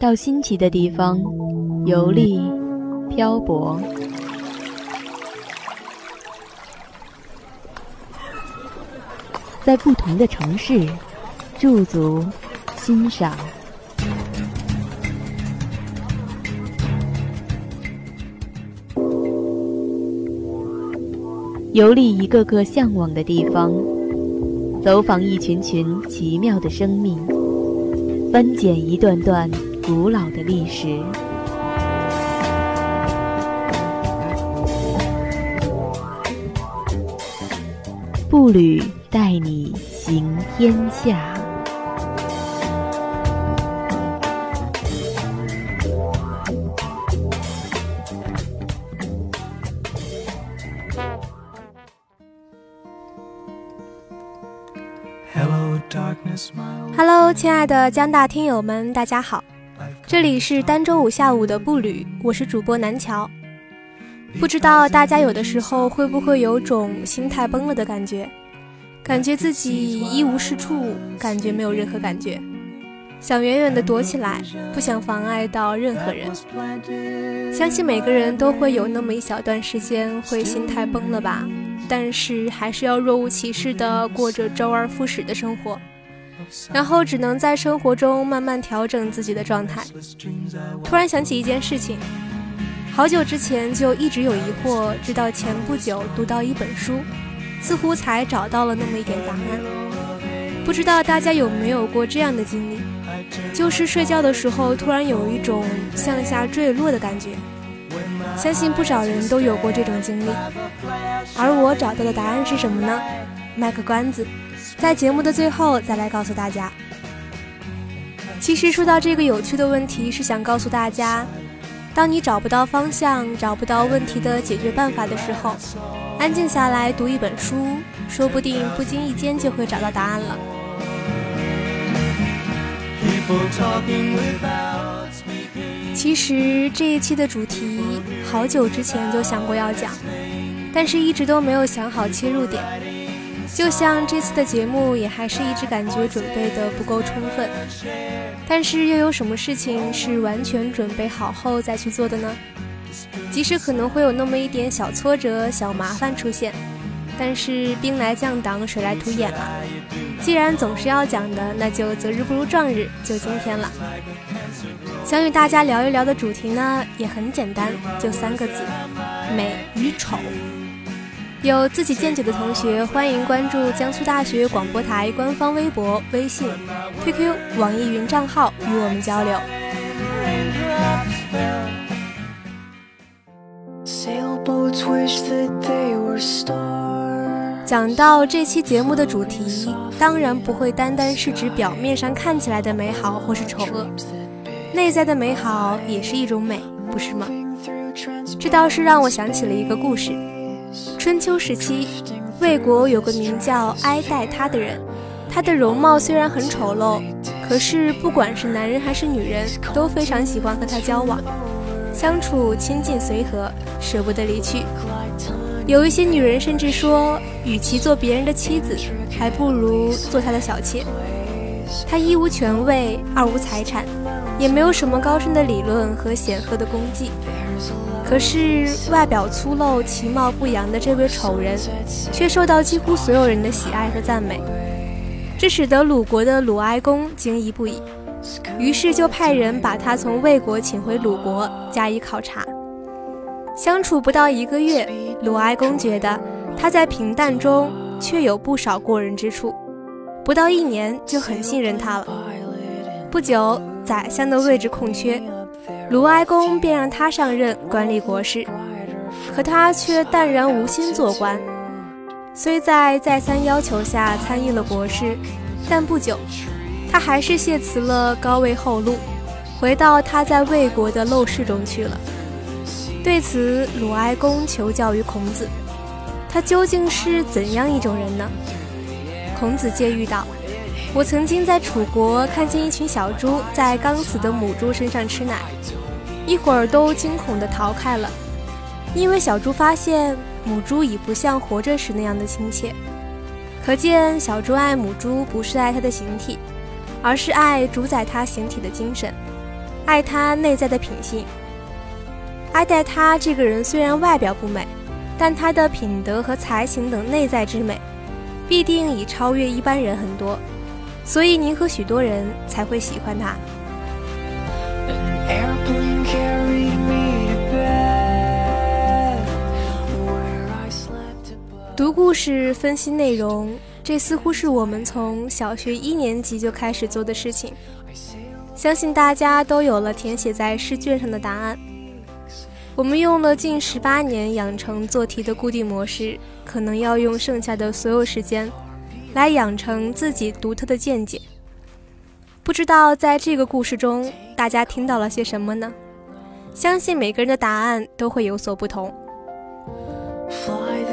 到新奇的地方游历、漂泊，在不同的城市驻足欣赏，游历一个个向往的地方，走访一群群奇妙的生命，翻检一段段。古老的历史，步履带你行天下。Hello，亲爱的江大听友们，大家好。这里是单周五下午的步履，我是主播南桥。不知道大家有的时候会不会有种心态崩了的感觉，感觉自己一无是处，感觉没有任何感觉，想远远的躲起来，不想妨碍到任何人。相信每个人都会有那么一小段时间会心态崩了吧，但是还是要若无其事的过着周而复始的生活。然后只能在生活中慢慢调整自己的状态。突然想起一件事情，好久之前就一直有疑惑，直到前不久读到一本书，似乎才找到了那么一点答案。不知道大家有没有过这样的经历，就是睡觉的时候突然有一种向下坠落的感觉。相信不少人都有过这种经历。而我找到的答案是什么呢？卖个关子。在节目的最后，再来告诉大家。其实说到这个有趣的问题，是想告诉大家，当你找不到方向、找不到问题的解决办法的时候，安静下来读一本书，说不定不经意间就会找到答案了。其实这一期的主题，好久之前就想过要讲，但是一直都没有想好切入点。就像这次的节目，也还是一直感觉准备的不够充分，但是又有什么事情是完全准备好后再去做的呢？即使可能会有那么一点小挫折、小麻烦出现，但是兵来将挡，水来土掩嘛。既然总是要讲的，那就择日不如撞日，就今天了。想与大家聊一聊的主题呢，也很简单，就三个字：美与丑。有自己见解的同学，欢迎关注江苏大学广播台官方微博、微信、QQ、网易云账号与我们交流。讲到这期节目的主题，当然不会单单是指表面上看起来的美好或是丑恶，内在的美好也是一种美，不是吗？这倒是让我想起了一个故事。春秋时期，魏国有个名叫哀戴他的人，他的容貌虽然很丑陋，可是不管是男人还是女人，都非常喜欢和他交往，相处亲近随和，舍不得离去。有一些女人甚至说，与其做别人的妻子，还不如做他的小妾。他一无权位，二无财产，也没有什么高深的理论和显赫的功绩。可是外表粗陋、其貌不扬的这位丑人，却受到几乎所有人的喜爱和赞美，这使得鲁国的鲁哀公惊疑不已，于是就派人把他从魏国请回鲁国加以考察。相处不到一个月，鲁哀公觉得他在平淡中却有不少过人之处，不到一年就很信任他了。不久，宰相的位置空缺。鲁哀公便让他上任管理国事，可他却淡然无心做官。虽在再三要求下参与了国事，但不久，他还是谢辞了高位厚禄，回到他在魏国的陋室中去了。对此，鲁哀公求教于孔子，他究竟是怎样一种人呢？孔子借喻道：“我曾经在楚国看见一群小猪在刚死的母猪身上吃奶。”一会儿都惊恐地逃开了，因为小猪发现母猪已不像活着时那样的亲切，可见小猪爱母猪不是爱它的形体，而是爱主宰它形体的精神。爱它内在的品性。爱戴他这个人虽然外表不美，但他的品德和才情等内在之美，必定已超越一般人很多，所以您和许多人才会喜欢他。读故事分析内容，这似乎是我们从小学一年级就开始做的事情。相信大家都有了填写在试卷上的答案。我们用了近十八年养成做题的固定模式，可能要用剩下的所有时间来养成自己独特的见解。不知道在这个故事中，大家听到了些什么呢？相信每个人的答案都会有所不同。美与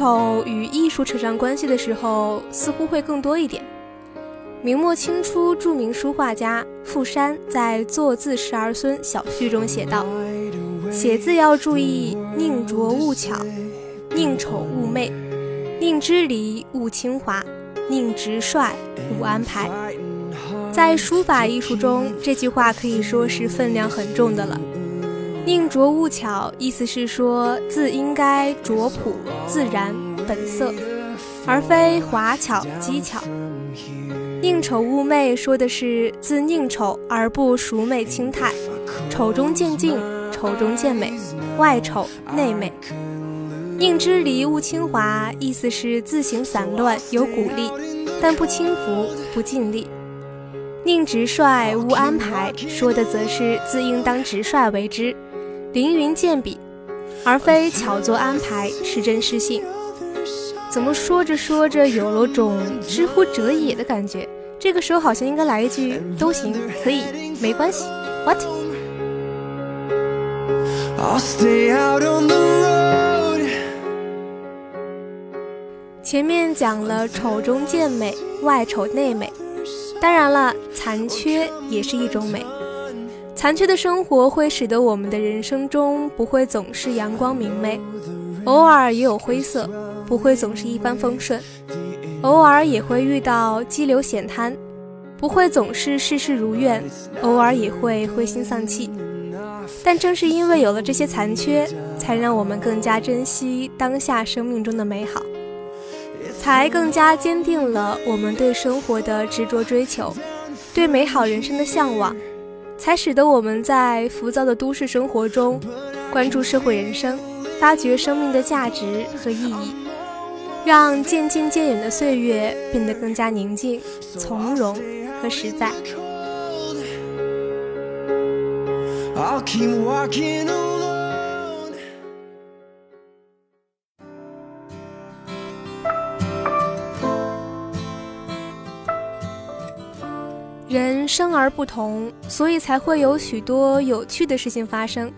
丑与艺术扯上关系的时候，似乎会更多一点。明末清初著名书画家傅山在《作字十儿孙小序》中写道。写字要注意，宁拙勿巧，宁丑勿媚，宁支离勿清华，宁直率勿安排。在书法艺术中，这句话可以说是分量很重的了。宁拙勿巧，意思是说字应该拙朴、自然、本色，而非华巧、机巧。宁丑勿媚，说的是字宁丑而不俗媚清态，丑中见静。丑中见美，外丑内美。宁知离勿轻华，意思是字形散乱有鼓励，但不轻浮不尽力。宁直率勿安排，说的则是字应当直率为之，凌云见笔，而非巧作安排，是真是性。怎么说着说着有了种知乎者也的感觉？这个时候好像应该来一句都行，可以，没关系。What？前面讲了丑中见美，外丑内美。当然了，残缺也是一种美。残缺的生活会使得我们的人生中不会总是阳光明媚，偶尔也有灰色，不会总是一帆风顺，偶尔也会遇到激流险滩，不会总是事事如愿，偶尔也会灰心丧气。但正是因为有了这些残缺，才让我们更加珍惜当下生命中的美好，才更加坚定了我们对生活的执着追求，对美好人生的向往，才使得我们在浮躁的都市生活中，关注社会人生，发掘生命的价值和意义，让渐近渐远的岁月变得更加宁静、从容和实在。I'll keep walking on 人生而不同，所以才会有许多有趣的事情发生。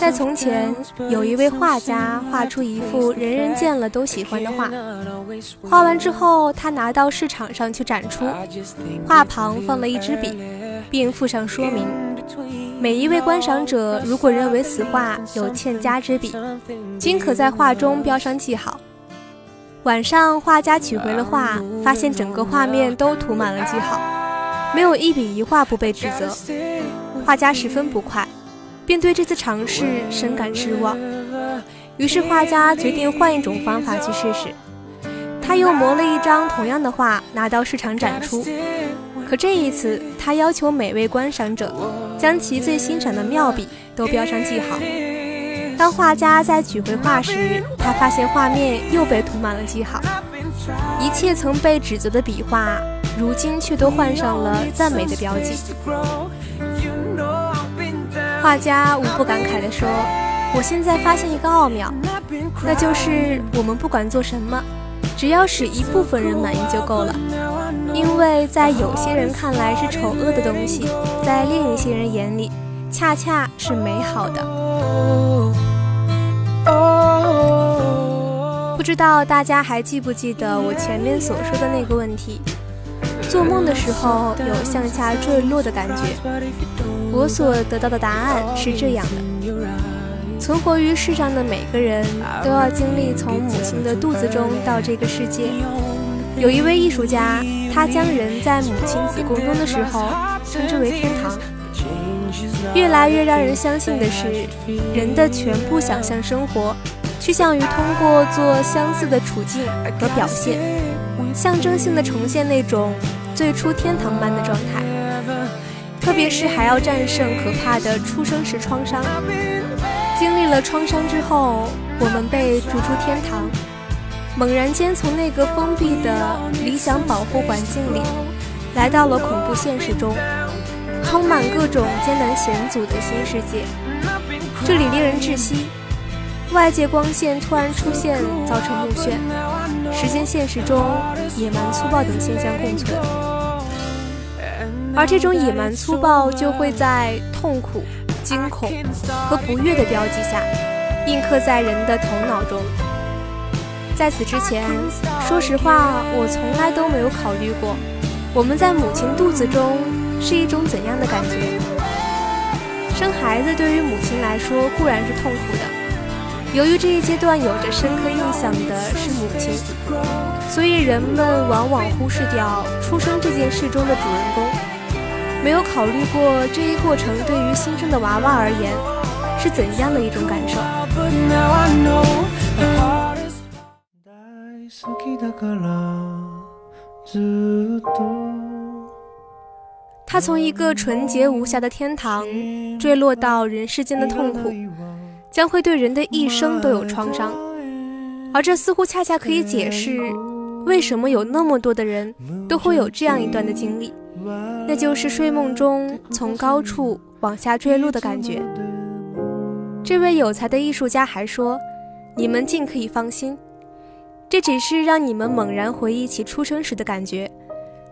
在从前，有一位画家画出一幅人人见了都喜欢的画。画完之后，他拿到市场上去展出，画旁放了一支笔，并附上说明。每一位观赏者，如果认为此画有欠佳之笔，均可在画中标上记号。晚上，画家取回了画，发现整个画面都涂满了记号，没有一笔一画不被指责。画家十分不快，便对这次尝试深感失望。于是，画家决定换一种方法去试试。他又磨了一张同样的画，拿到市场展出。可这一次，他要求每位观赏者将其最欣赏的妙笔都标上记号。当画家在取回画时，他发现画面又被涂满了记号，一切曾被指责的笔画，如今却都换上了赞美的标记。画家无不感慨地说：“我现在发现一个奥妙，那就是我们不管做什么，只要使一部分人满意就够了。”因为在有些人看来是丑恶的东西，在另一些人眼里，恰恰是美好的。不知道大家还记不记得我前面所说的那个问题？做梦的时候有向下坠落的感觉。我所得到的答案是这样的：存活于世上的每个人都要经历从母亲的肚子中到这个世界。有一位艺术家，他将人在母亲子宫中的时候称之为天堂。越来越让人相信的是，人的全部想象生活，趋向于通过做相似的处境和表现，象征性的呈现那种最初天堂般的状态。特别是还要战胜可怕的出生时创伤。经历了创伤之后，我们被逐出天堂，猛然间从那个封闭的理想保护环境里，来到了恐怖现实中。充满各种艰难险阻的新世界，这里令人窒息。外界光线突然出现，造成目眩。时间现实中，野蛮粗暴等现象共存，而这种野蛮粗暴就会在痛苦、惊恐和不悦的标记下，印刻在人的头脑中。在此之前，说实话，我从来都没有考虑过，我们在母亲肚子中。是一种怎样的感觉？生孩子对于母亲来说固然是痛苦的，由于这一阶段有着深刻印象的是母亲，所以人们往往忽视掉出生这件事中的主人公，没有考虑过这一过程对于新生的娃娃而言是怎样的一种感受。他从一个纯洁无瑕的天堂坠落到人世间的痛苦，将会对人的一生都有创伤，而这似乎恰恰可以解释为什么有那么多的人都会有这样一段的经历，那就是睡梦中从高处往下坠落的感觉。这位有才的艺术家还说：“你们尽可以放心，这只是让你们猛然回忆起出生时的感觉。”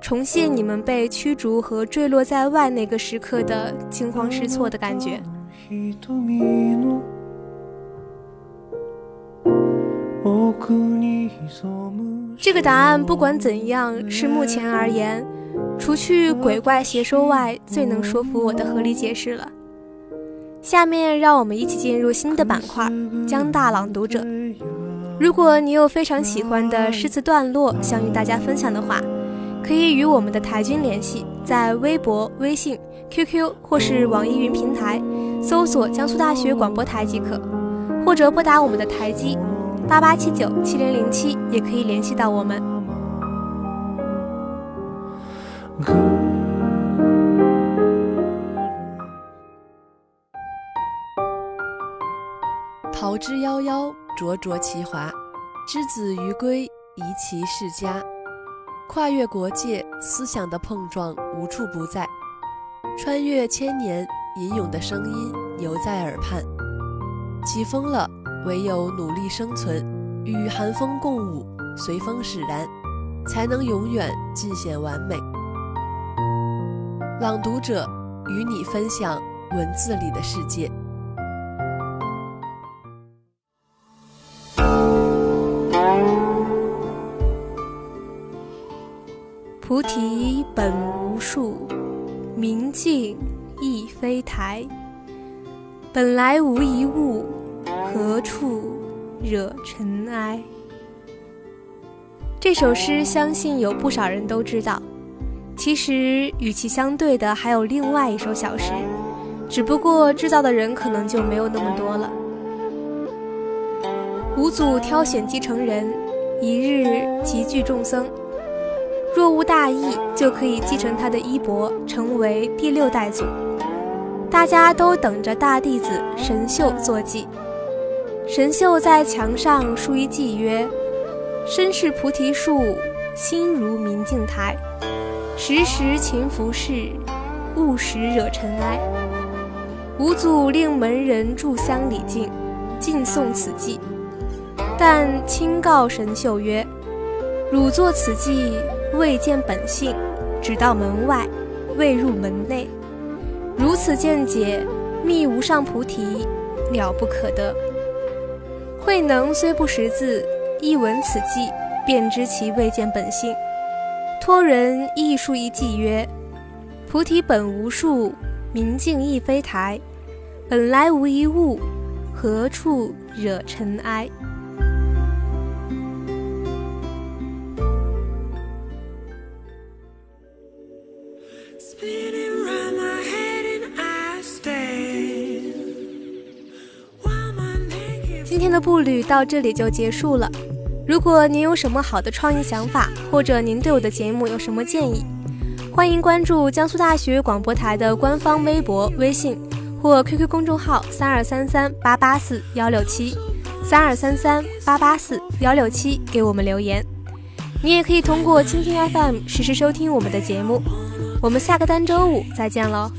重现你们被驱逐和坠落在外那个时刻的惊慌失措的感觉。这个答案不管怎样，是目前而言，除去鬼怪邪说外，最能说服我的合理解释了。下面让我们一起进入新的板块——江大朗读者。如果你有非常喜欢的诗词段落想与大家分享的话，可以与我们的台军联系，在微博、微信、QQ 或是网易云平台搜索“江苏大学广播台”即可，或者拨打我们的台机八八七九七零零七，也可以联系到我们。桃之夭夭，灼灼其华；之子于归，宜其室家。跨越国界，思想的碰撞无处不在；穿越千年，吟咏的声音犹在耳畔。起风了，唯有努力生存，与寒风共舞，随风使然，才能永远尽显完美。朗读者与你分享文字里的世界。菩提本无树，明镜亦非台。本来无一物，何处惹尘埃？这首诗相信有不少人都知道。其实与其相对的还有另外一首小诗，只不过知道的人可能就没有那么多了。五祖挑选继承人，一日集聚众僧。若无大意，就可以继承他的衣钵，成为第六代祖。大家都等着大弟子神秀坐骑。神秀在墙上书一偈曰：“身是菩提树，心如明镜台。时时勤拂拭，勿使惹尘埃。”五祖令门人炷香礼敬，敬诵此偈，但清告神秀曰：“汝作此偈。”未见本性，只到门外，未入门内。如此见解，觅无上菩提，了不可得。慧能虽不识字，一闻此偈，便知其未见本性。托人艺术一偈曰：“菩提本无树，明镜亦非台，本来无一物，何处惹尘埃？”今天的步履到这里就结束了。如果您有什么好的创意想法，或者您对我的节目有什么建议，欢迎关注江苏大学广播台的官方微博、微信或 QQ 公众号三二三三八八四幺六七三二三三八八四幺六七给我们留言。你也可以通过蜻蜓 FM 实时收听我们的节目。我们下个单周五再见喽。